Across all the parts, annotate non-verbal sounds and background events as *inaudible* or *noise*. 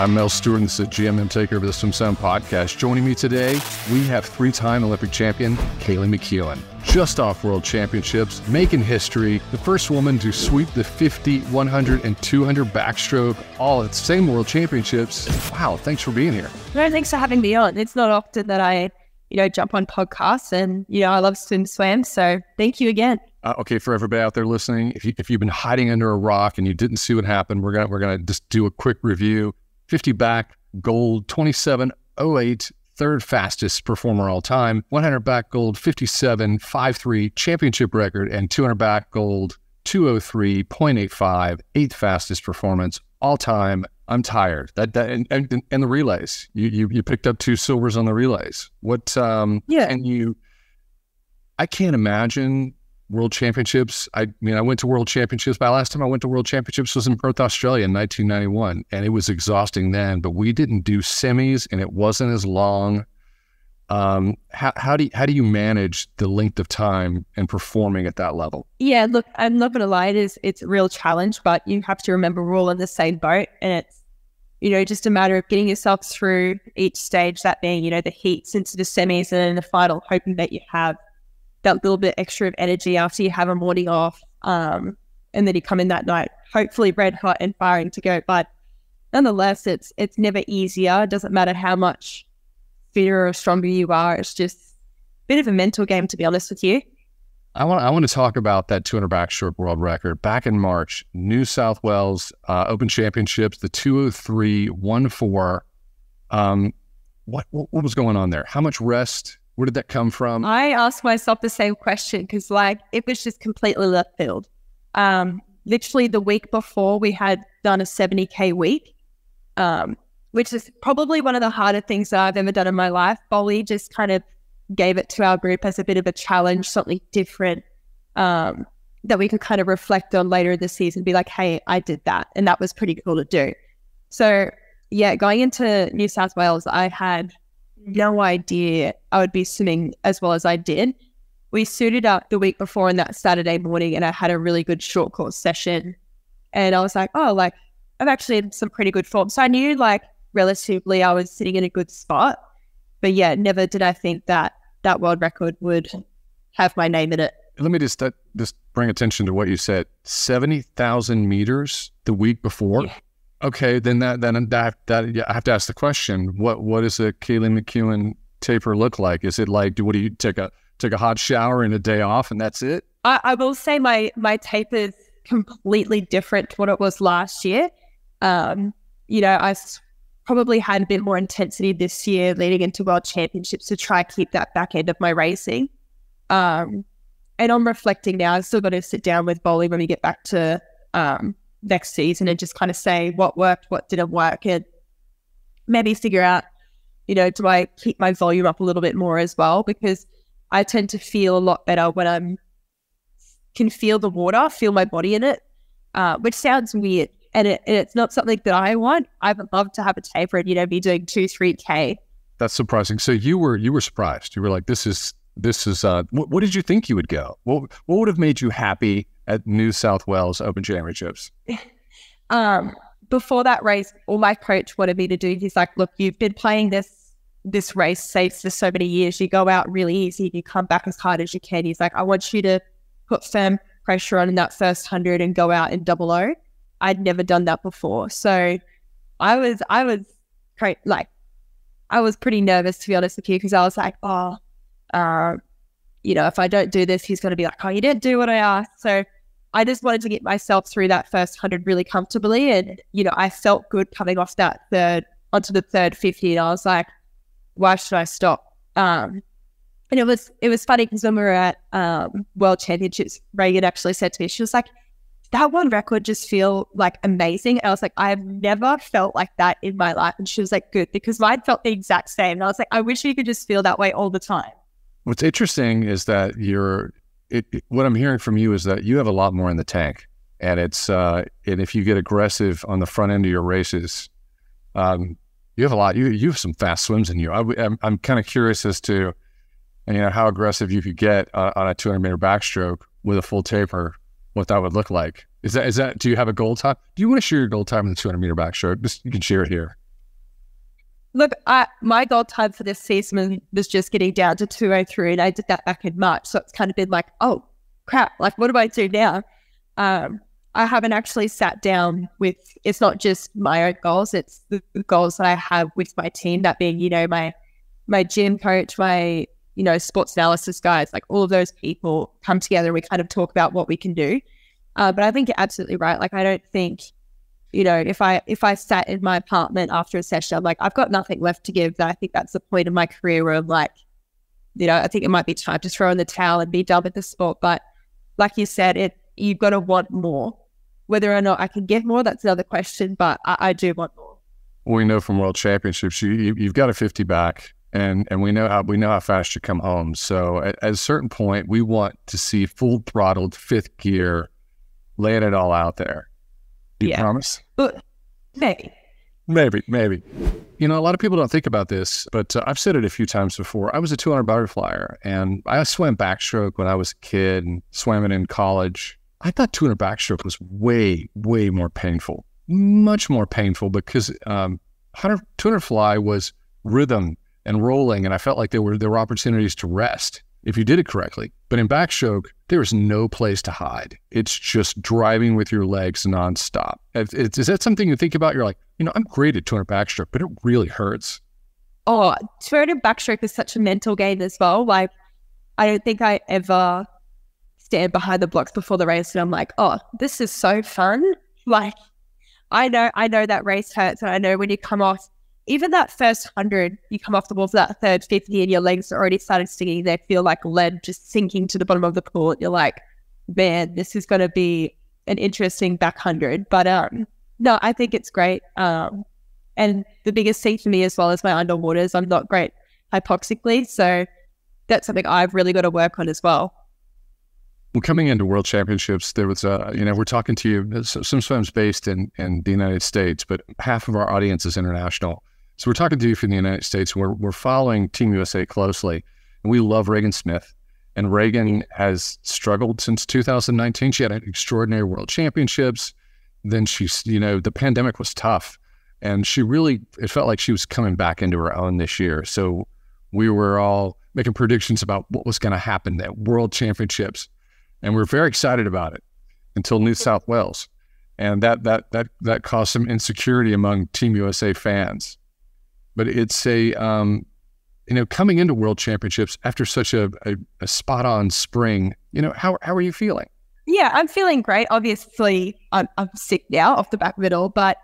I'm Mel Stewart, and this is the GMM Takeover the SwimSwam podcast. Joining me today, we have three time Olympic champion Kaylee McKeown. Just off World Championships, making history, the first woman to sweep the 50, 100, and 200 backstroke all at the same World Championships. Wow, thanks for being here. No, thanks for having me on. It's not often that I, you know, jump on podcasts, and you know, I love SwimSwam. So thank you again. Uh, okay, for everybody out there listening, if, you, if you've been hiding under a rock and you didn't see what happened, we're gonna we're gonna just do a quick review. 50 back, gold, 27.08, third fastest performer all time. 100 back, gold, 57.53, championship record, and 200 back, gold, 203.85, eighth fastest performance all time. I'm tired. That, that and, and, and the relays. You, you you picked up two silvers on the relays. What um Yeah. and you I can't imagine World Championships. I mean, I went to World Championships. My last time I went to World Championships was in Perth, Australia in 1991, and it was exhausting then. But we didn't do semis, and it wasn't as long. Um, how, how do you, how do you manage the length of time and performing at that level? Yeah, look, I'm not gonna lie, it is it's a real challenge, but you have to remember we're all in the same boat, and it's you know just a matter of getting yourself through each stage. That being, you know, the heats into the semis and then the final, hoping that you have that little bit extra of energy after you have a morning off, um, and then you come in that night, hopefully red hot and firing to go. But nonetheless, it's it's never easier. It doesn't matter how much fitter or stronger you are. It's just a bit of a mental game, to be honest with you. I want I want to talk about that 200 backstroke world record back in March, New South Wales uh, Open Championships, the 203.14. Um, what, what what was going on there? How much rest? Where did that come from? I asked myself the same question because, like, it was just completely left field. Um, literally, the week before, we had done a 70K week, um, which is probably one of the harder things that I've ever done in my life. Bohly just kind of gave it to our group as a bit of a challenge, something different um, that we could kind of reflect on later in the season, be like, hey, I did that. And that was pretty cool to do. So, yeah, going into New South Wales, I had no idea I would be swimming as well as I did. We suited up the week before on that Saturday morning, and I had a really good short course session. And I was like, oh, like I'm actually in some pretty good form. So I knew, like, relatively, I was sitting in a good spot. But yeah, never did I think that that world record would have my name in it. Let me just uh, just bring attention to what you said. Seventy thousand meters the week before. Yeah. Okay, then that then that that yeah, I have to ask the question: What what does a Kaylee McKeown taper look like? Is it like do what do you take a take a hot shower and a day off and that's it? I, I will say my my tape is completely different to what it was last year. Um, you know, I probably had a bit more intensity this year leading into World Championships to try keep that back end of my racing. Um, and I'm reflecting now. I've still got to sit down with Bohly when we get back to um, next season and just kind of say what worked, what didn't work, and maybe figure out, you know, do I keep my volume up a little bit more as well? Because I tend to feel a lot better when I'm can feel the water, feel my body in it, uh, which sounds weird. And, it, and it's not something that I want. I would love to have a taper and, you know, be doing two, three K. That's surprising. So you were you were surprised. You were like, this is this is. Uh, what, what did you think you would go? What what would have made you happy at New South Wales Open Championships? *laughs* Um, before that race, all my coach wanted me to do, he's like, look, you've been playing this this race safe for so many years. You go out really easy, you come back as hard as you can. He's like, I want you to put firm pressure on in that first hundred and go out in double O. I'd never done that before. So I was I was like I was pretty nervous to be honest with you because I was like, oh, uh, you know, if I don't do this, he's gonna be like, Oh, you didn't do what I asked. So I just wanted to get myself through that first hundred really comfortably. And, you know, I felt good coming off that third onto the third fifty. And I was like, why should I stop? Um, and it was it was funny because when we were at um, World Championships, Regan actually said to me, she was like, "That one record just feel like amazing." And I was like, "I have never felt like that in my life." And she was like, "Good," because mine felt the exact same. And I was like, "I wish you could just feel that way all the time." What's interesting is that you're. It, what I'm hearing from you is that you have a lot more in the tank, and it's uh, and if you get aggressive on the front end of your races, um, you have a lot. You you have some fast swims in you. I, w- I'm I'm kind of curious as to, you know, how aggressive you could get uh, on a 200 meter backstroke with a full taper. What that would look like. Is that is that? Do you have a goal time? Do you want to share your goal time in the 200 meter backstroke? Just you can share it here. Look, I, my goal time for this season was just getting down to 203, and I did that back in March. So it's kind of been like, oh, crap, like, what do I do now? Um, I haven't actually sat down with, it's not just my own goals, it's the goals that I have with my team, that being, you know, my, my gym coach, my, you know, sports analysis guys, like all of those people come together. and We kind of talk about what we can do. Uh, but I think you're absolutely right. Like, I don't think you know, if I if I sat in my apartment after a session, I'm like, I've got nothing left to give. I think that's the point of my career where I'm like, you know, I think it might be time to throw in the towel and be done with the sport. But like you said, it you've got to want more. Whether or not I can get more, that's another question. But I, I do want more. We know from World Championships, you, you have got a 50 back, and and we know how we know how fast you come home. So at, at a certain point, we want to see full throttled fifth gear, laying it all out there you yeah. promise? But maybe. Maybe, maybe. You know, a lot of people don't think about this, but uh, I've said it a few times before. I was a 200 butterflyer and I swam backstroke when I was a kid and swam it in college. I thought 200 backstroke was way, way more painful, much more painful because um, 100, 200 fly was rhythm and rolling, and I felt like there were there were opportunities to rest if you did it correctly. But in backstroke, there is no place to hide. It's just driving with your legs nonstop. Is that something you think about? You're like, you know, I'm great at 200 backstroke, but it really hurts. Oh, 200 backstroke is such a mental game as well. Like, I don't think I ever stand behind the blocks before the race and I'm like, oh, this is so fun. Like, I know, I know that race hurts, and I know when you come off even that first hundred, you come off the wall for that third 50 and your legs are already started stinging. They feel like lead just sinking to the bottom of the pool. You're like, man, this is going to be an interesting back hundred. But um, no, I think it's great. Um, and the biggest thing for me as well as my underwaters, I'm not great hypoxically. So that's something I've really got to work on as well. Well, coming into World Championships, there was, uh, you know, we're talking to you, some swims based in, in the United States, but half of our audience is international. So we're talking to you from the United States. We're, we're following Team USA closely, and we love Regan Smith. And Regan has struggled since 2019. She had extraordinary world championships. Then she's, you know, the pandemic was tough. And she really, it felt like she was coming back into her own this year. So we were all making predictions about what was going to happen at world championships. And we are very excited about it until New South Wales. And that, that, that, that caused some insecurity among Team USA fans but it's a um, you know coming into World Championships after such a, a, a spot on spring. You know how how are you feeling? Yeah, I'm feeling great. Obviously, I'm, I'm sick now off the back of it all, but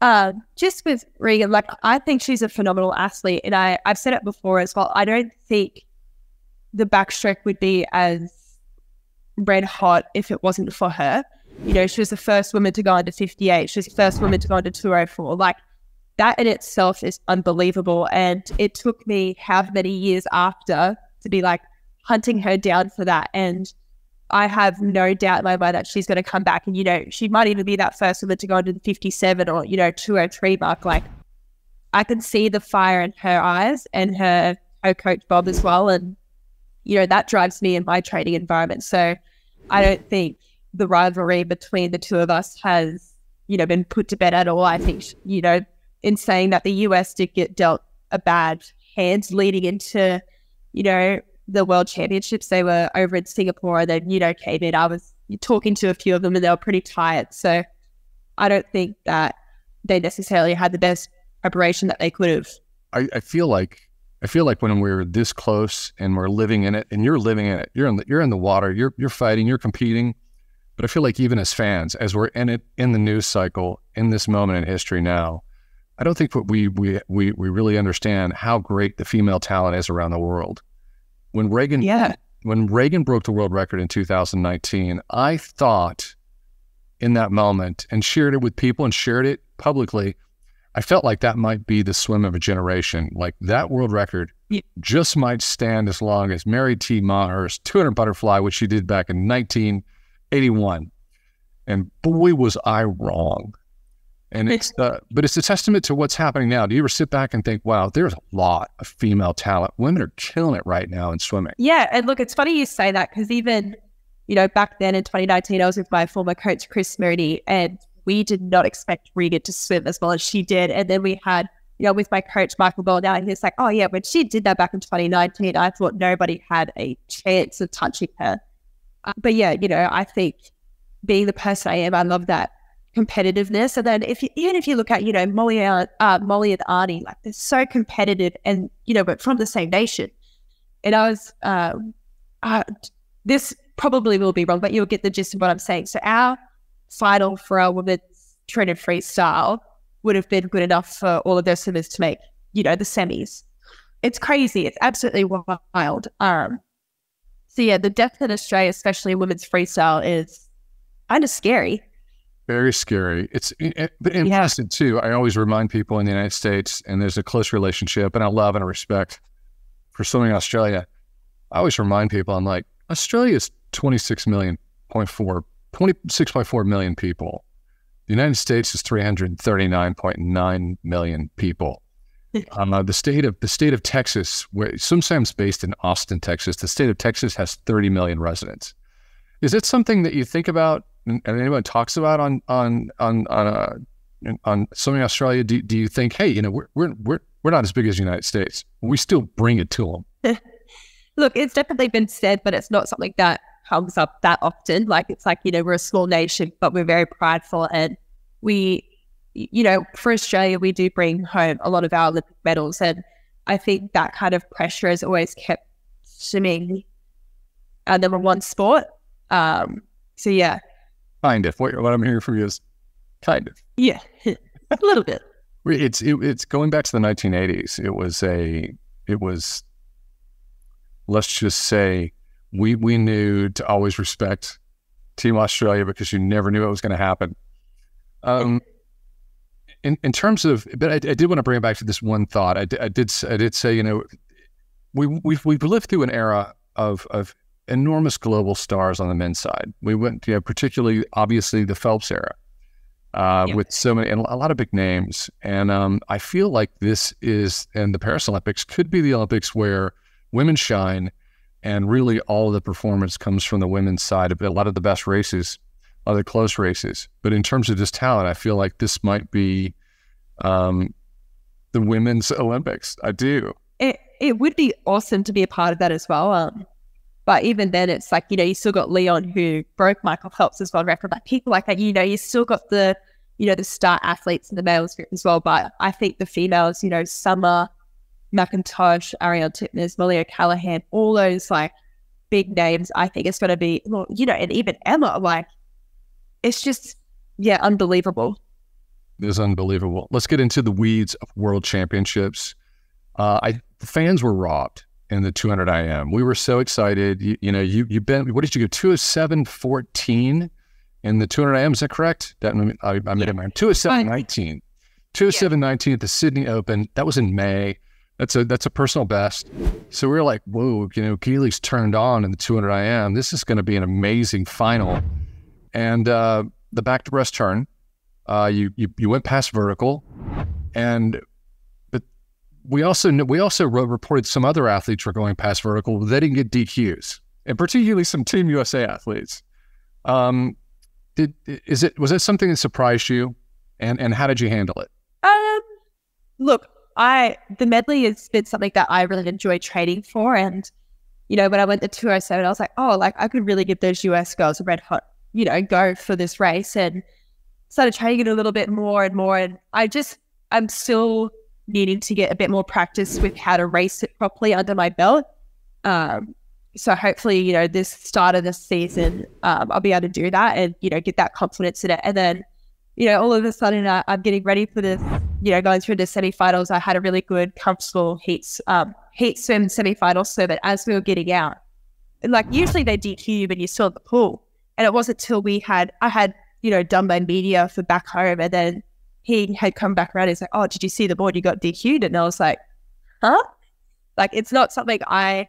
uh, just with Regan, like I think she's a phenomenal athlete, and I I've said it before as well. I don't think the backstroke would be as red hot if it wasn't for her. You know, she was the first woman to go under 58. She was the first woman to go under 204. Like that in itself is unbelievable. And it took me how many years after to be like hunting her down for that. And I have no doubt in my mind that she's going to come back. And, you know, she might even be that first woman to go into the 57 or, you know, 203 mark. Like, I can see the fire in her eyes and her co coach Bob as well. And, you know, that drives me in my training environment. So I don't think the rivalry between the two of us has, you know, been put to bed at all. I think, you know, in saying that the US did get dealt a bad hand leading into, you know, the World Championships. They were over in Singapore and then, you know, came in. I was talking to a few of them and they were pretty tired. So I don't think that they necessarily had the best preparation that they could have. I, I feel like I feel like when we're this close and we're living in it, and you're living in it, you're in the, you're in the water, you're you're fighting, you're competing. But I feel like even as fans, as we're in it in the news cycle in this moment in history now, I don't think we, we, we, we really understand how great the female talent is around the world. When Regan yeah. when Regan broke the world record in 2019, I thought in that moment and shared it with people and shared it publicly. I felt like that might be the swim of a generation. Like that world record yeah. just might stand as long as Mary T. Meagher's 200 butterfly, which she did back in 1981. And boy, was I wrong. And it's uh, but it's a testament to what's happening now. Do you ever sit back and think, wow, there's a lot of female talent. Women are killing it right now in swimming. Yeah. And look, it's funny you say that because even, you know, back then in 2019, I was with my former coach, Chris Mooney, and we did not expect Regan to swim as well as she did. And then we had you know, with my coach, Michael Bohl now, and he's like, oh, yeah, when she did that back in 2019, I thought nobody had a chance of touching her. Uh, but yeah, you know, I think being the person I am, I love that competitiveness. And then if you, even if you look at, you know, Mollie, uh, Mollie and Arnie, like they're so competitive and, you know, but from the same nation. And I was, uh, uh, this probably will be wrong, but you'll get the gist of what I'm saying. So our final for our women's training freestyle would have been good enough for all of those swimmers to make, you know, the semis. It's crazy. It's absolutely wild. Um, so yeah, the depth in Australia, especially women's freestyle, is kind of scary. Very scary. It's but interesting yeah. too. I always remind people in the United States, and there's a close relationship, and I love and I respect for swimming Australia. I always remind people, I'm like, Australia is 26 million point four, 26.4 million people. The United States is 339.9 million people. um, *laughs* uh, the state of the state of Texas, where sometimes based in Austin, Texas, the state of Texas has 30 million residents. Is it something that you think about and anyone talks about on on on on uh, on Swimming Australia? Do, do you think, hey, you know, we're we're we're we're not as big as the United States. We still bring it to them. *laughs* Look, it's definitely been said, but it's not something that comes up that often. Like it's like, you know, we're a small nation, but we're very prideful and we, you know, for Australia, we do bring home a lot of our Olympic medals. And I think that kind of pressure has always kept swimming our number one sport. Um, so yeah. Kind of. What, what I'm hearing from you is kind of. Yeah, a little bit. *laughs* It's it, it's going back to the 1980s. It was a it was let's just say we we knew to always respect Team Australia because you never knew what was going to happen. Um, in in terms of, but I, I, did want to bring it back to this one thought. I, I did I did say you know we we've we've lived through an era of of enormous global stars on the men's side. We went, you know, particularly obviously the Phelps era. Uh, yep. with so many and a lot of big names. And um, I feel like this is, and the Paris Olympics could be the Olympics where women shine and really, all of the performance comes from the women's side of a lot of the best races, a lot of the close races. But in terms of just talent, I feel like this might be um, the women's Olympics. I do. It it would be awesome to be a part of that as well. Um, but even then, it's like you know you still got Leon who broke Michael Phelps' world record. Like people like that, you know, you still got the you know the star athletes in the males group as well. But I think the females, you know, Summer McIntosh, Ariarne Titmus, Mollie O'Callaghan, all those like big names, I think it's going to be, well, you know, and even Emma, like, it's just, yeah, unbelievable. It is unbelievable. Let's get into the weeds of world championships. Uh, I the fans were robbed in the 200 IM. We were so excited. You, you know, you you've been what did you go 207.14 in the 200 IM? Is that correct? That I, I made it my 207.19. 207.19 at the Sydney Open. That was in May. That's a that's a personal best. So we were like, whoa, you know, Kaylee's turned on in the 200 IM. This is going to be an amazing final. And uh, the back to breast turn, uh, you, you you went past vertical, and we also we also reported some other athletes were going past vertical. They didn't get DQs, and particularly some Team USA athletes. Um, did is it was it something that surprised you, and and how did you handle it? Um, look, I the medley has been something that I really enjoy training for. And, you know, when I went to 207, I was like, oh, like I could really give those US girls a red hot, you know, go for this race and started training it a little bit more and more. And I just I'm still needing to get a bit more practice with how to race it properly under my belt. Um, so hopefully, you know, this start of the season, um, I'll be able to do that and, you know, get that confidence in it. And then you know, all of a sudden uh, I'm getting ready for this, you know, going through the semifinals. I had a really good, comfortable heat, um, heat swim semifinals so that as we were getting out, like usually they DQ you when you're still at the pool. And it wasn't till we had, I had, you know, done my media for back home and then he had come back around. He's like, oh, did you see the board? You got DQ'd. And I was like, huh? Like, it's not something I,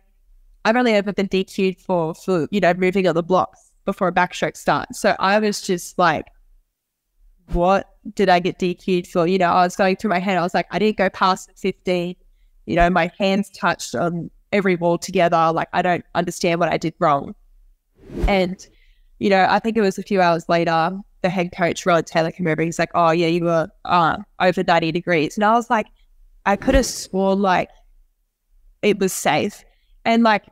I've only ever been DQ'd for, for, you know, moving on the blocks before a backstroke starts. So I was just like, what did I get DQ'd for? You know, I was going through my head. I was like, I didn't go past 15. You know, my hands touched on every wall together. Like, I don't understand what I did wrong. And, you know, I think it was a few hours later, the head coach, Rod Taylor, came over. He's like, oh, yeah, you were uh, over 90 degrees. And I was like, I could have sworn like it was safe. And like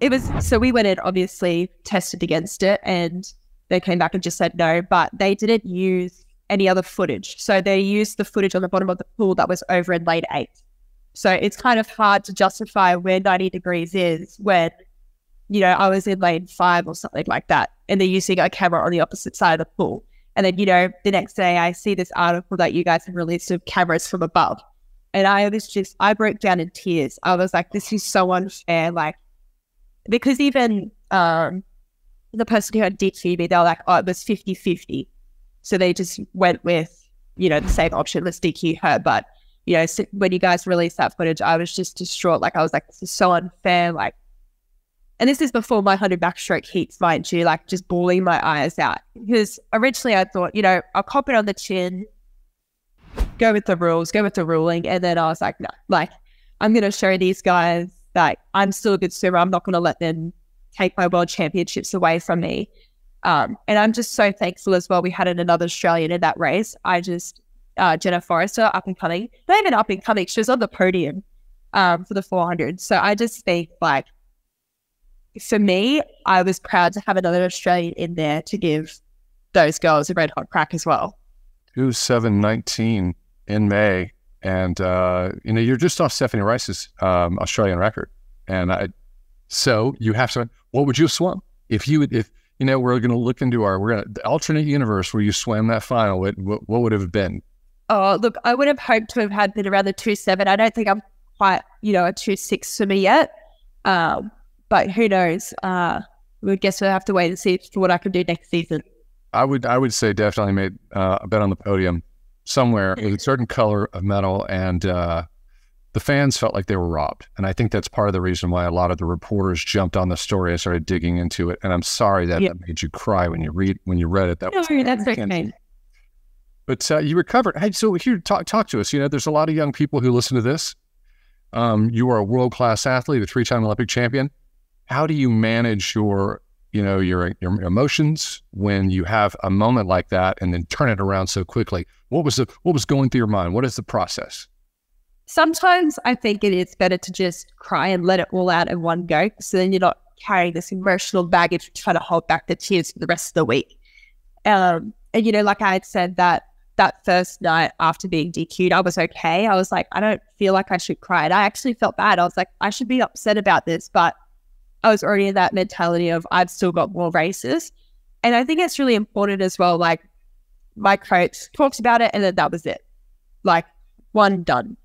it was so we went in obviously tested against it and they came back and just said no, but they didn't use any other footage. So they used the footage on the bottom of the pool that was over in lane eight. So it's kind of hard to justify where 90 degrees is when, you know, I was in lane five or something like that. And they're using a camera on the opposite side of the pool. And then, you know, the next day I see this article that you guys have released of cameras from above. And I was just, I broke down in tears. I was like, this is so unfair. Like, because even um, the person who had DQ'd me, they were like, oh, it was 50 50. So they just went with, you know, the same option, let's DQ her. But, you know, when you guys released that footage, I was just distraught. Like, I was like, this is so unfair. Like, and this is before my 100 backstroke heats, mind you, like just bawling my eyes out. Because originally I thought, you know, I'll cop it on the chin, go with the rules, go with the ruling. And then I was like, no, like, I'm going to show these guys that I'm still a good swimmer. I'm not going to let them take my world championships away from me. Um, and I'm just so thankful as well. We had another Australian in that race. I just, uh, Jenna Forrester, up and coming, not even up and coming, she was on the podium um, for the 400. So I just think like, for me, I was proud to have another Australian in there to give those girls a red hot crack as well. Two seven nineteen in May, and uh, you know you're just off Stephanie Rice's um, Australian record, and I. So you have to. What would you have swum if you if you know we're going to look into our we're going to the alternate universe where you swam that final? What, what what would have been? Oh look, I would have hoped to have had been around the two seven. I don't think I'm quite you know a two six for me yet. Um, but who knows? Uh, we guess we'll have to wait and see for what I can do next season. I would I would say definitely made uh, a bet on the podium somewhere with a *laughs* certain color of medal, and uh, the fans felt like they were robbed. And I think that's part of the reason why a lot of the reporters jumped on the story and started digging into it. And I'm sorry that, that made you cry when you read when you read it. That no, was that's okay. But uh, you recovered. Hey, so here, talk talk to us. You know, there's a lot of young people who listen to this. Um, you are a world class athlete, a three time Olympic champion. How do you manage your you know your your emotions when you have a moment like that and then turn it around so quickly what was the what was going through your mind what is the process sometimes i think it is better to just cry and let it all out in one go so then you're not carrying this emotional baggage trying to hold back the tears for the rest of the week um, and you know like i had said that that first night after being DQ'd, I was okay. I was like, I don't feel like I should cry. And I actually felt bad. I was like, I should be upset about this, but I was already in that mentality of I've still got more races. And I think it's really important as well. Like my coach talks about it and then that was it. Like one done.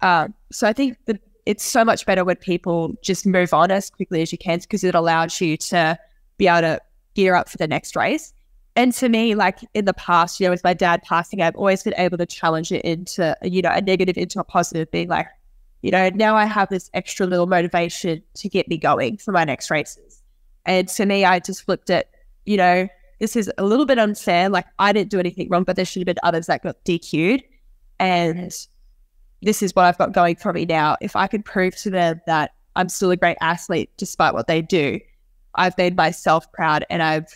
Uh, so I think that it's so much better when people just move on as quickly as you can because it allows you to be able to gear up for the next race. And to me, like in the past, you know, with my dad passing, I've always been able to challenge it into, you know, a negative into a positive, being like, you know, now I have this extra little motivation to get me going for my next races. And to me, I just flipped it, you know, this is a little bit unfair. Like I didn't do anything wrong, but there should have been others that got DQ'd. And this is what I've got going for me now. If I can prove to them that I'm still a great athlete despite what they do, I've made myself proud and I've,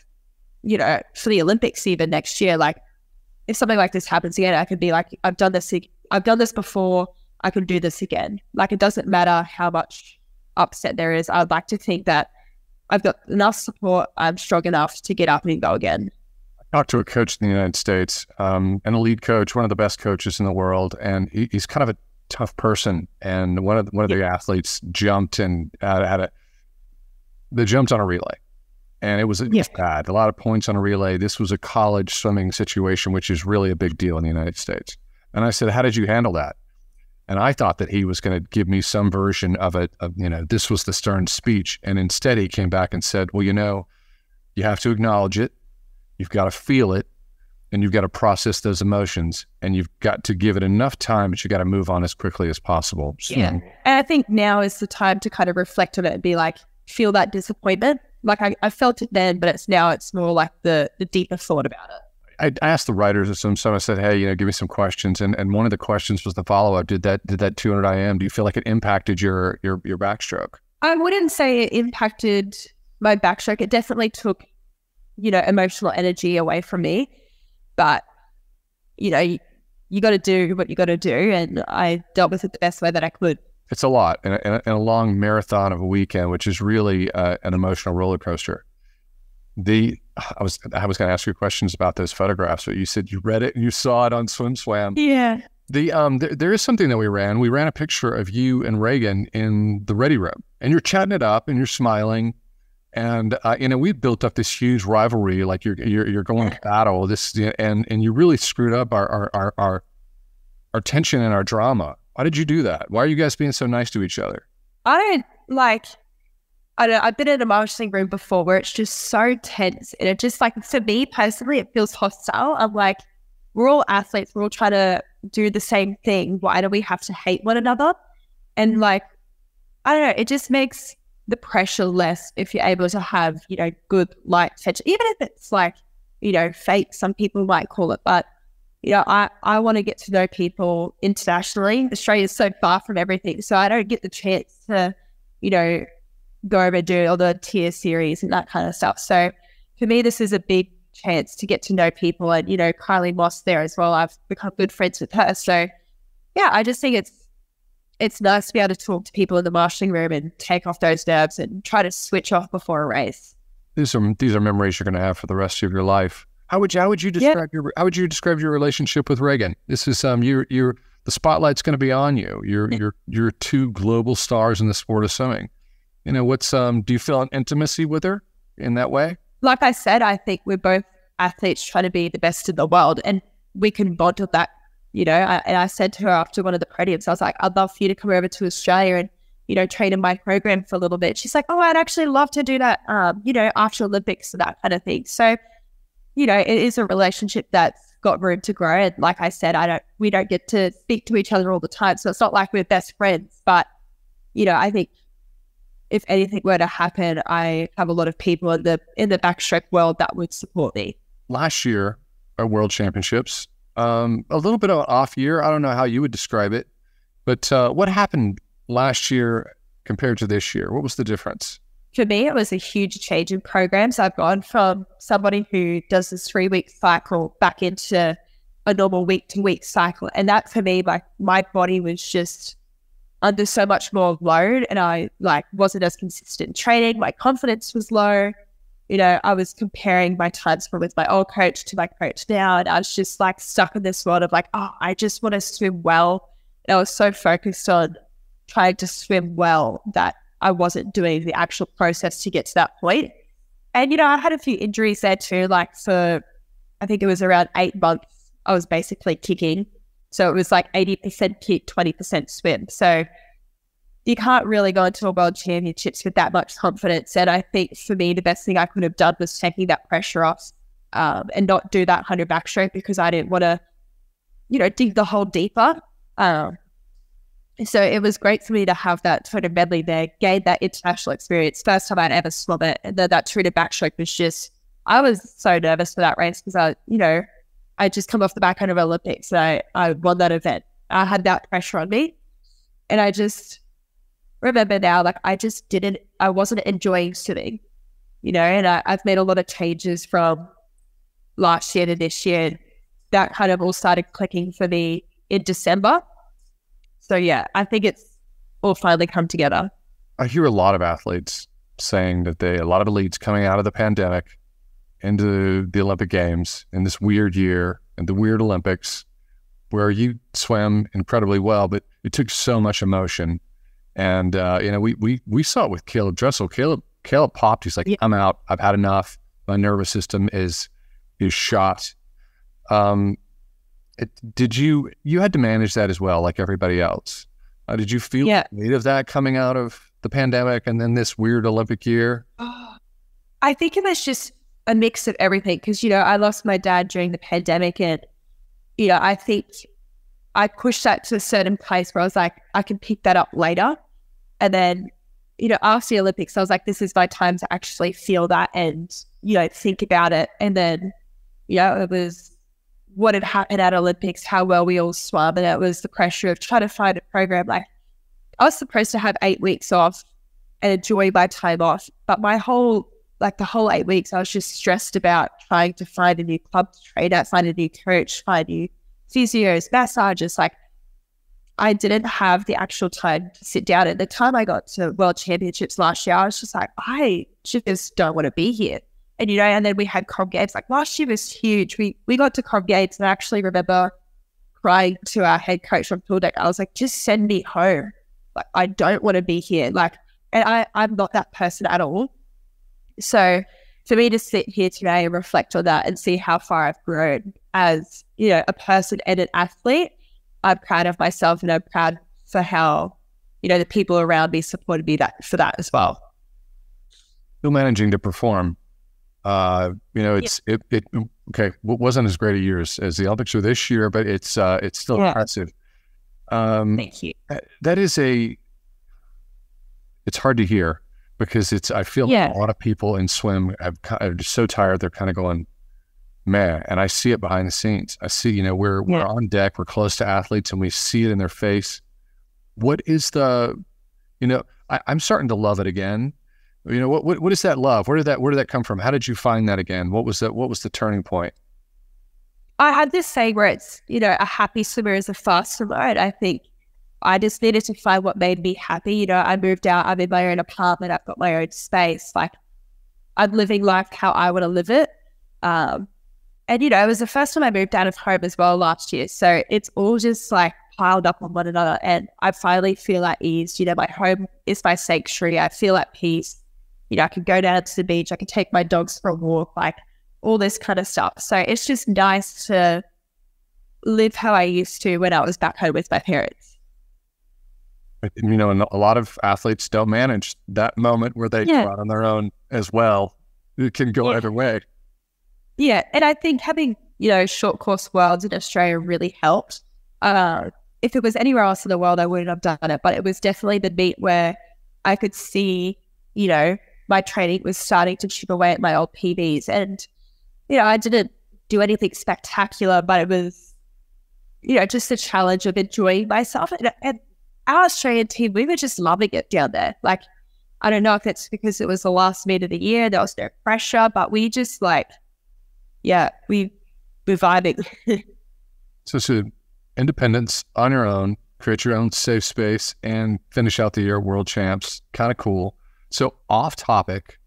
you know, for the Olympics even next year, like if something like this happens again, I could be like, I've done this, I've done this before. I can do this again. Like it doesn't matter how much upset there is. I'd like to think that I've got enough support. I'm strong enough to get up and go again. I talked to a coach in the United States, um, an elite coach, one of the best coaches in the world, and he, he's kind of a tough person. And one of the, one of the athletes jumped and uh, had a they jumped on a relay, and it was, it was bad. A lot of points on a relay. This was a college swimming situation, which is really a big deal in the United States. And I said, "How did you handle that?" And I thought that he was going to give me some version of it, of, you know, this was the stern speech. And instead, he came back and said, well, you know, you have to acknowledge it, you've got to feel it, and you've got to process those emotions, and you've got to give it enough time, but you got to move on as quickly as possible. So, yeah. And I think now is the time to kind of reflect on it and be like, feel that disappointment. Like I, I felt it then, but it's now, it's more like the, the deeper thought about it. I asked the writers of some stuff. I said, "Hey, you know, give me some questions." And and one of the questions was the follow up. Did that did that 200 IM? Do you feel like it impacted your your your backstroke? I wouldn't say it impacted my backstroke. It definitely took, you know, emotional energy away from me. But you know, you got to do what you got to do. And I dealt with it the best way that I could. It's a lot and a, and a long marathon of a weekend, which is really uh, an emotional roller coaster. The I was I was going to ask you questions about those photographs, but you said you read it and you saw it on SwimSwam. Yeah. The um there, there is something that we ran. We ran a picture of you and Regan in the ready room, and you're chatting it up and you're smiling, and uh, you know we've built up this huge rivalry. Like you're you're, you're going to battle this, and and you really screwed up our our our our, our tension and our drama. Why did you do that? Why are you guys being so nice to each other? I like. I don't, I've been in a marshalling room before where it's just so tense, and it just like for me personally, it feels hostile. I'm like, we're all athletes. We're all trying to do the same thing. Why do we have to hate one another? And mm-hmm. like, I don't know. It just makes the pressure less if you're able to have you know good light tension, even if it's like you know fake. Some people might call it, but you know, I, I want to get to know people internationally. Australia is so far from everything. So I don't get the chance to, you know, go over and do all the TYR series and that kind of stuff. So for me, this is a big chance to get to know people. And, you know, Kylie Masse there as well. I've become good friends with her. So yeah, I just think it's it's nice to be able to talk to people in the marshalling room and take off those nerves and try to switch off before a race. These are these are memories you're going to have for the rest of your life. How would you how would you describe yeah. your how would you describe your relationship with Regan? This is um you're you're the spotlight's going to be on you. You're you're you're two global stars in the sport of swimming. You know what's um do you feel an intimacy with her in that way? Like I said, I think we're both athletes trying to be the best in the world, and we can bond with that. You know, I, and I said to her after one of the podiums, I was like, I'd love for you to come over to Australia and you know, train in my program for a little bit. She's like, oh, I'd actually love to do that, um, you know, after Olympics and that kind of thing. So you know, it is a relationship that's got room to grow. And like I said, I don't, we don't get to speak to each other all the time. So it's not like we're best friends. But, you know, I think if anything were to happen, I have a lot of people in the in the backstroke world that would support me. Last year, our World Championships, um, a little bit of an off year. I don't know how you would describe it, but uh, what happened last year compared to this year? What was the difference? for me, it was a huge change in programs. I've gone from somebody who does this three week cycle back into a normal week to week cycle. And that for me, like my body was just under so much more load and I like wasn't as consistent in training. My confidence was low. You know, I was comparing my times from with my old coach to my coach now. And I was just like stuck in this world of like, oh, I just want to swim well. And I was so focused on trying to swim well that I wasn't doing the actual process to get to that point. And, you know, I had a few injuries there too. Like for, I think it was around eight months, I was basically kicking. So it was like 80% kick, 20% swim. So you can't really go into a world championships with that much confidence. And I think for me, the best thing I could have done was taking that pressure off um, and not do that 100 backstroke because I didn't want to, you know, dig the hole deeper. Um, so it was great for me to have that sort of medley there, gain that international experience. First time I'd ever swum it. And then that treated backstroke was just, I was so nervous for that race because I, you know, I just come off the back end of Olympics. So I, I won that event. I had that pressure on me. And I just remember now, like, I just didn't, I wasn't enjoying swimming, you know, and I, I've made a lot of changes from last year to this year. That kind of all started clicking for me in December so yeah, I think it's all finally come together. I hear a lot of athletes saying that they, a lot of elites coming out of the pandemic into the Olympic Games in this weird year and the weird Olympics, where you swam incredibly well, but it took so much emotion. And uh, you know, we we we saw it with Caeleb Dressel. Caeleb Caeleb popped. He's like, yeah. "I'm out. I've had enough. My nervous system is is shot." Um, did you you had to manage that as well, like everybody else? Uh, did you feel yeah. weight of that coming out of the pandemic and then this weird Olympic year? *gasps* I think it was just a mix of everything because you know I lost my dad during the pandemic, and you know I think I pushed that to a certain place where I was like, I can pick that up later, and then you know after the Olympics, I was like, this is my time to actually feel that and you know think about it, and then you know it was what had happened at Olympics, how well we all swam, and it was the pressure of trying to find a program. Like I was supposed to have eight weeks off and enjoy my time off, but my whole like the whole eight weeks, I was just stressed about trying to find a new club to train at, find a new coach, find new physios, massages. Like I didn't have the actual time to sit down. At the time I got to World Championships last year, I was just like, I just don't want to be here. And you know, and then we had Com Games. Like last year was huge. We we got to Com Games, and I actually remember crying to our head coach from pool deck. I was like, just send me home. Like I don't want to be here. Like, and I I'm not that person at all. So for me to sit here today and reflect on that and see how far I've grown as you know a person and an athlete, I'm proud of myself and I'm proud for how you know the people around me supported me that for that as well. Still managing to perform uh, you know, it's yeah. it, it okay. wasn't as great a year as, as the Olympics were this year, but it's uh, it's still yeah. impressive. Um, Thank you. That is a. It's hard to hear because it's. I feel yeah. a lot of people in swim have are just so tired. They're kind of going, man. And I see it behind the scenes. I see, you know, we're we're on deck. We're close to athletes, and we see it in their face. What is the, you know, I, I'm starting to love it again you know what, what what is that love where did that where did that come from how did you find that again what was that what was the turning point i had this saying where it's you know a happy swimmer is a fast swimmer and i think i just needed to find what made me happy you know i moved out i'm in my own apartment i've got my own space like i'm living life how i want to live it um, and you know it was the first time i moved out of home as well last year so it's all just like piled up on one another and i finally feel at ease you know my home is my sanctuary i feel at peace you know, I can go down to the beach, I can take my dogs for a walk, like all this kind of stuff. So it's just nice to live how I used to when I was back home with my parents. You know, and a lot of athletes don't manage that moment where they yeah. go out on their own as well. It can go yeah. either way. Yeah. And I think having, you know, short course worlds in Australia really helped. Uh, if it was anywhere else in the world, I wouldn't have done it. But it was definitely the meet where I could see, you know, my training was starting to chip away at my old PBs. And, you know, I didn't do anything spectacular, but it was, you know, just a challenge of enjoying myself. And, and our Australian team, we were just loving it down there. Like, I don't know if it's because it was the last meet of the year, there was no pressure, but we just like, yeah, we were vibing. *laughs* so, so independence on your own, create your own safe space, and finish out the year world champs. Kind of cool. So, off topic,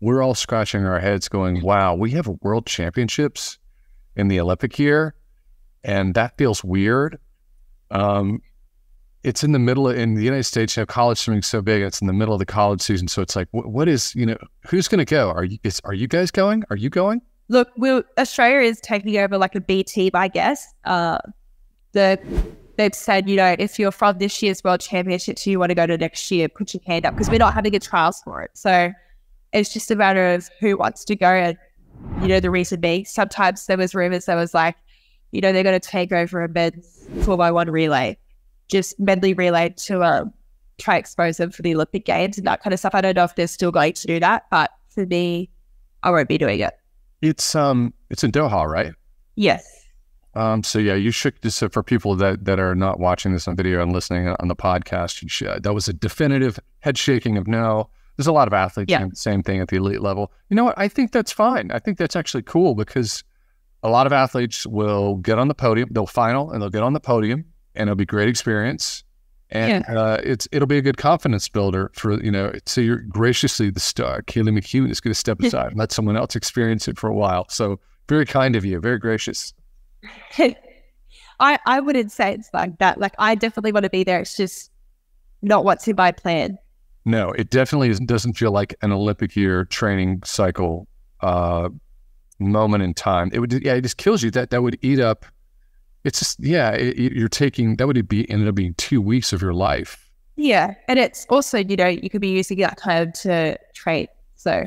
we're all scratching our heads going, wow, we have world championships in the Olympic year. And that feels weird. Um, it's in the middle of, in the United States, you know, college swimming's so big, it's in the middle of the college season. So it's like, what, what is, you know, who's going to go? Are you, is, are you guys going? Are you going? Look, we Australia is taking over like a B team, I guess. Uh, the they've said, you know, if you're from this year's World Championships, you want to go to next year, put your hand up because we're not having a trials for it. So it's just a matter of who wants to go. And, you know, the reason being, sometimes there was rumors that was like, you know, they're going to take over a men's 4 by one relay, just medley relay to um, try expose them for the Olympic Games and that kind of stuff. I don't know if they're still going to do that, but for me, I won't be doing it. It's um, it's in Doha, right? Yes. Um, so yeah, you should just for people that that are not watching this on video and listening on the podcast, you should, that was a definitive head shaking of no. There's a lot of athletes yeah. doing the same thing at the elite level. You know what? I think that's fine. I think that's actually cool because a lot of athletes will get on the podium, they'll final and they'll get on the podium, and it'll be great experience, and yeah. uh, it's it'll be a good confidence builder for you know. So you're graciously the star, Kaylee McKeown is going to step *laughs* aside and let someone else experience it for a while. So very kind of you, very gracious. *laughs* I I wouldn't say it's like that. Like I definitely want to be there. It's just not what's in my plan. No, it definitely doesn't feel like an Olympic year training cycle uh, moment in time. It would, yeah, it just kills you. That that would eat up. It's just, yeah, it, you're taking that would be ended up being two weeks of your life. Yeah, and it's also you know you could be using that time to train. So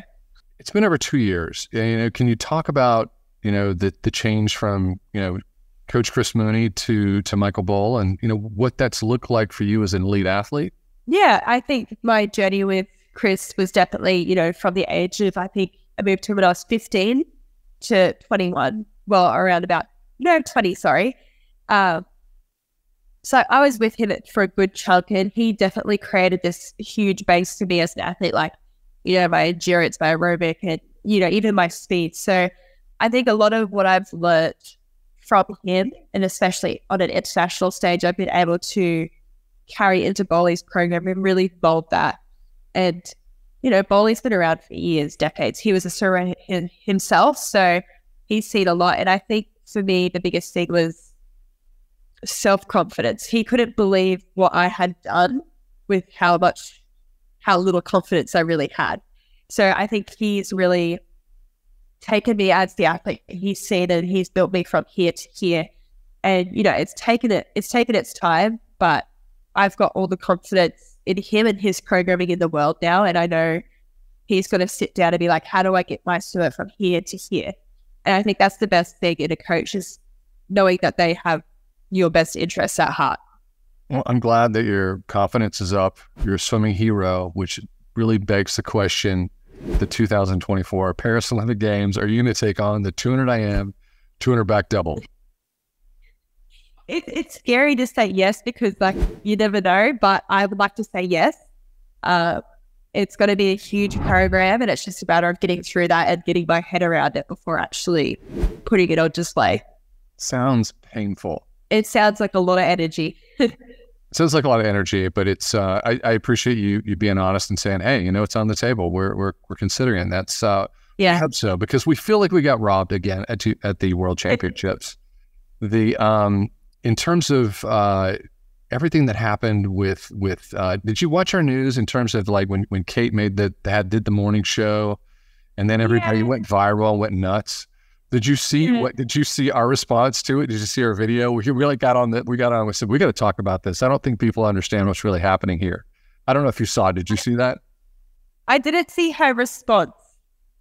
it's been over two years. You know, can you talk about you know, the the change from, you know, Coach Chris Mooney to to Michael Bohl and, you know, what that's looked like for you as an elite athlete? Yeah, I think my journey with Chris was definitely, you know, from the age of I think I moved to him when I was 15 to 21. Well, around about no 20, sorry. Uh, so I was with him for a good chunk, and he definitely created this huge base for me as an athlete, like you know my endurance, my aerobic, and you know even my speed. So I think a lot of what I've learned from him, and especially on an international stage, I've been able to carry into Bohly's program and really mold that. And, you know, Bohly's been around for years, decades. He was a surrender himself. So he's seen a lot. And I think for me, the biggest thing was self confidence. He couldn't believe what I had done with how much, how little confidence I really had. So I think he's really taken me as the athlete. He's seen it. He's built me from here to here, and you know, it's taken it. It's taken its time, but I've got all the confidence in him and his programming in the world now, and I know he's going to sit down and be like, "How do I get my student from here to here?" And I think that's the best thing in a coach is knowing that they have your best interests at heart. Well, I'm glad that your confidence is up. You're a swimming hero, which really begs the question the 2024 Paris Olympic Games. Are you going to take on the 200 IM, 200 back double? It, it's scary to say yes because like you never know, but I would like to say yes. Uh, it's going to be a huge program, and it's just a matter of getting through that and getting my head around it before actually putting it on display. Sounds painful. It sounds like a lot of energy. *laughs* sounds like a lot of energy, but it's uh, I, I, appreciate you you being honest and saying, hey, you know, it's on the table. We're we're we're considering that's uh, yeah, I hope so because we feel like we got robbed again at at the World *laughs* Championships. the um in terms of uh, everything that happened with with uh, did you watch our news in terms of like when when Cate made the that did the morning show, and then everybody yeah. went viral, went nuts. Did you see mm-hmm. what? Did you see our response to it? Did you see our video? We really got on that. We got on. We said we got to talk about this. I don't think people understand what's really happening here. I don't know if you saw. Did you see that? I didn't see her response,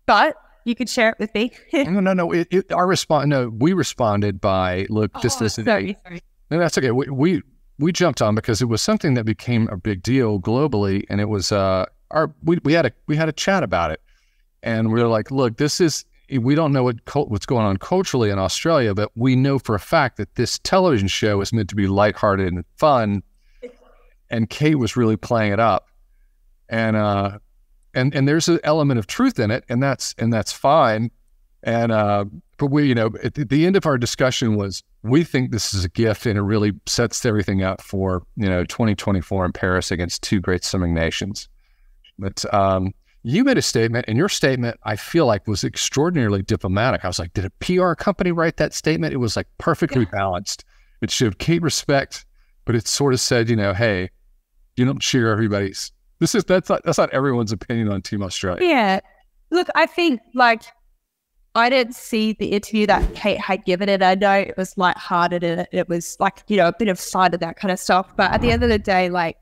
but you could share it with me. *laughs* no, no, no. It, it, our response. No, we responded by look. Oh, just this. Sorry, sorry. No, that's okay. We, we we jumped on because it was something that became a big deal globally, and it was uh our we we had a we had a chat about it, and we were like, look, this is we don't know what what's going on culturally in Australia, but we know for a fact that this television show is meant to be lighthearted and fun. And Cate was really playing it up, and uh, and and there's an element of truth in it, and that's and that's fine. And uh, but we, you know, at the end of our discussion was we think this is a gift, and it really sets everything up for you know 2024 in Paris against two great swimming nations. But um, you made a statement, and your statement, I feel like, was extraordinarily diplomatic. I was like, did a PR company write that statement? It was like perfectly balanced. It showed Cate respect, but it sort of said, you know, hey, you don't share everybody's. This is that's not that's not everyone's opinion on Team Australia. Yeah, look, I think like I didn't see the interview that Cate had given it. I know it was lighthearted and it was like you know a bit of side of that kind of stuff. But at the end of the day, like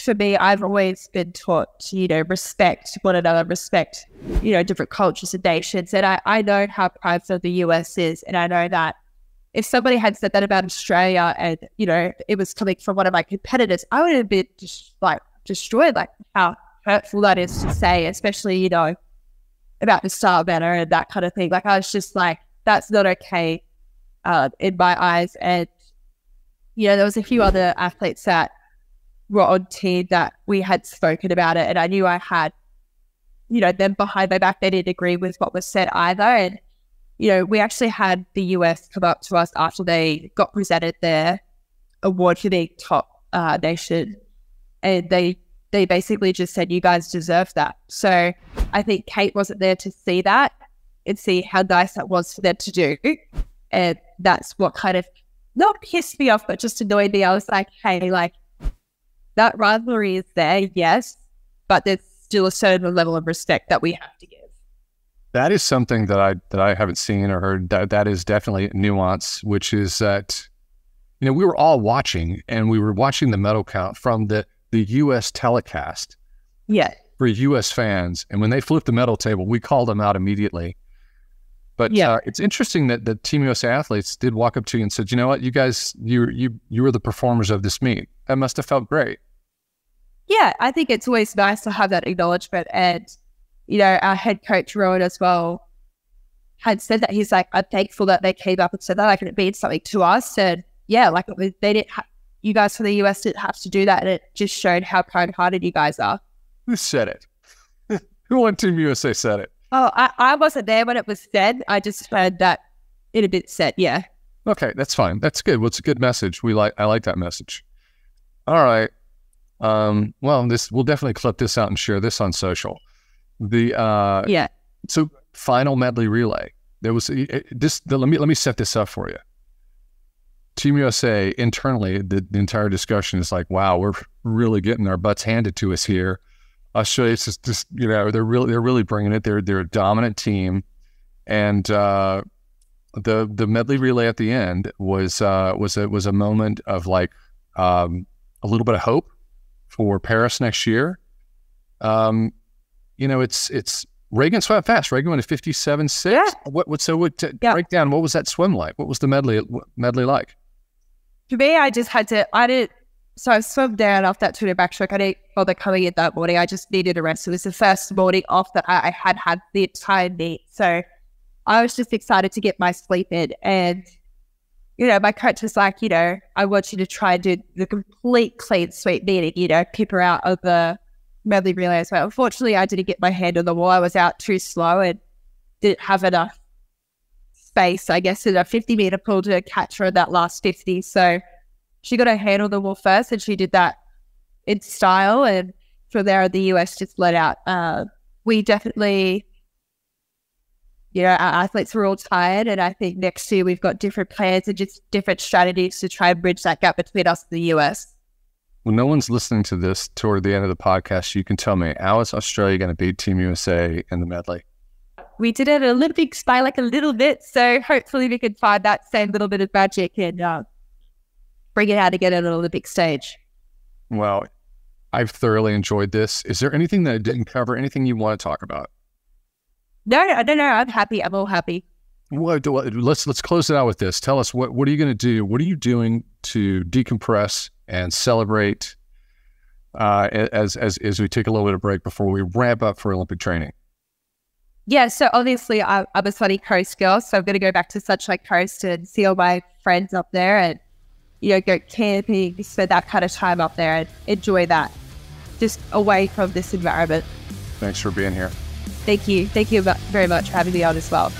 for me, I've always been taught to, you know, respect one another, respect, you know, different cultures and nations. And I, I know how prideful the US is. And I know that if somebody had said that about Australia and, you know, it was coming from one of my competitors, I would have been just like destroyed, like how hurtful that is to say, especially, you know, about the star banner and that kind of thing. Like I was just like, that's not okay uh, in my eyes. And, you know, there was a few other athletes that were on team that we had spoken about it. And I knew I had, you know, them behind my back. They didn't agree with what was said either. And, you know, we actually had the US come up to us after they got presented their award for being top uh, nation. And they they basically just said, you guys deserve that. So I think Cate wasn't there to see that and see how nice that was for them to do. And that's what kind of not pissed me off, but just annoyed me. I was like, hey, like, that rivalry is there, yes, but there's still a certain level of respect that we have to give. That is something that I that I haven't seen or heard. That that is definitely nuance, which is that you know we were all watching and we were watching the medal count from the the U.S. telecast. Yeah. For U.S. fans, and when they flipped the medal table, we called them out immediately. But yeah. Uh, it's interesting that the Team USA athletes did walk up to you and said, "You know what? You guys, you you you were the performers of this meet. That must have felt great." Yeah, I think it's always nice to have that acknowledgement. And you know, our head coach Rohan as well had said that he's like, "I'm thankful that they came up and said that. Like, it means something to us." And yeah, like was, they didn't. Ha- you guys from the US didn't have to do that, and it just showed how kind-hearted you guys are. Who said it? *laughs* Who on Team USA said it? Oh, I, I wasn't there when it was said. I just heard that it had been said. Yeah. Okay, that's fine. That's good. What's a good message? We like. I like that message. All right. Um, well, this we'll definitely clip this out and share this on social. The uh, Yeah. so final medley relay. There was it- this. The, let me let me set this up for you. Team USA internally, the, the entire discussion is like, "Wow, we're really getting our butts handed to us here." Australia's just, just you know, they're really they're really bringing it. They're they're a dominant team, and uh, the the medley relay at the end was uh, was a was a moment of like um, a little bit of hope for Paris next year. Um, you know, it's it's Regan swam fast. Regan went a fifty seven six. Yeah. What what so what Yeah. break down? What was that swim like? What was the medley medley like? For me, I just had to, I didn't, so I swam down off that Twitter backstroke. I didn't bother coming in that morning. I just needed a rest. It was the first morning off that I, I had had the entire meet. So I was just excited to get my sleep in. And, you know, my coach was like, you know, I want you to try and do the complete clean sweep meeting, you know, keep her out of the medley relay as well. Unfortunately, I didn't get my hand on the wall. I was out too slow and didn't have enough space, I guess, in a 50 meter pool to catch her that last 50. So she got her hand on the wall first and she did that in style. And from there, the US just let out. Uh, we definitely, you know, our athletes were all tired. And I think next year we've got different plans and just different strategies to try and bridge that gap between us and the US. When no one's listening to this toward the end of the podcast, you can tell me how is Australia going to beat Team USA in the medley? We did it at Olympics by like a little bit. So hopefully we can find that same little bit of magic and uh, bring it out again at an Olympic stage. Well, I've thoroughly enjoyed this. Is there anything that I didn't cover? Anything you want to talk about? No, no, no, no. I'm happy. I'm all happy. Do- what- let's let's close it out with this. Tell us what what are you going to do? What are you doing to decompress and celebrate uh, as as as we take a little bit of break before we ramp up for Olympic training? Yeah, so obviously I, I'm a sunny coast girl, so I'm going to go back to Sunshine Coast and see all my friends up there and, you know, go camping, spend that kind of time up there and enjoy that just away from this environment. Thanks for being here. Thank you. Thank you very much for having me on as well.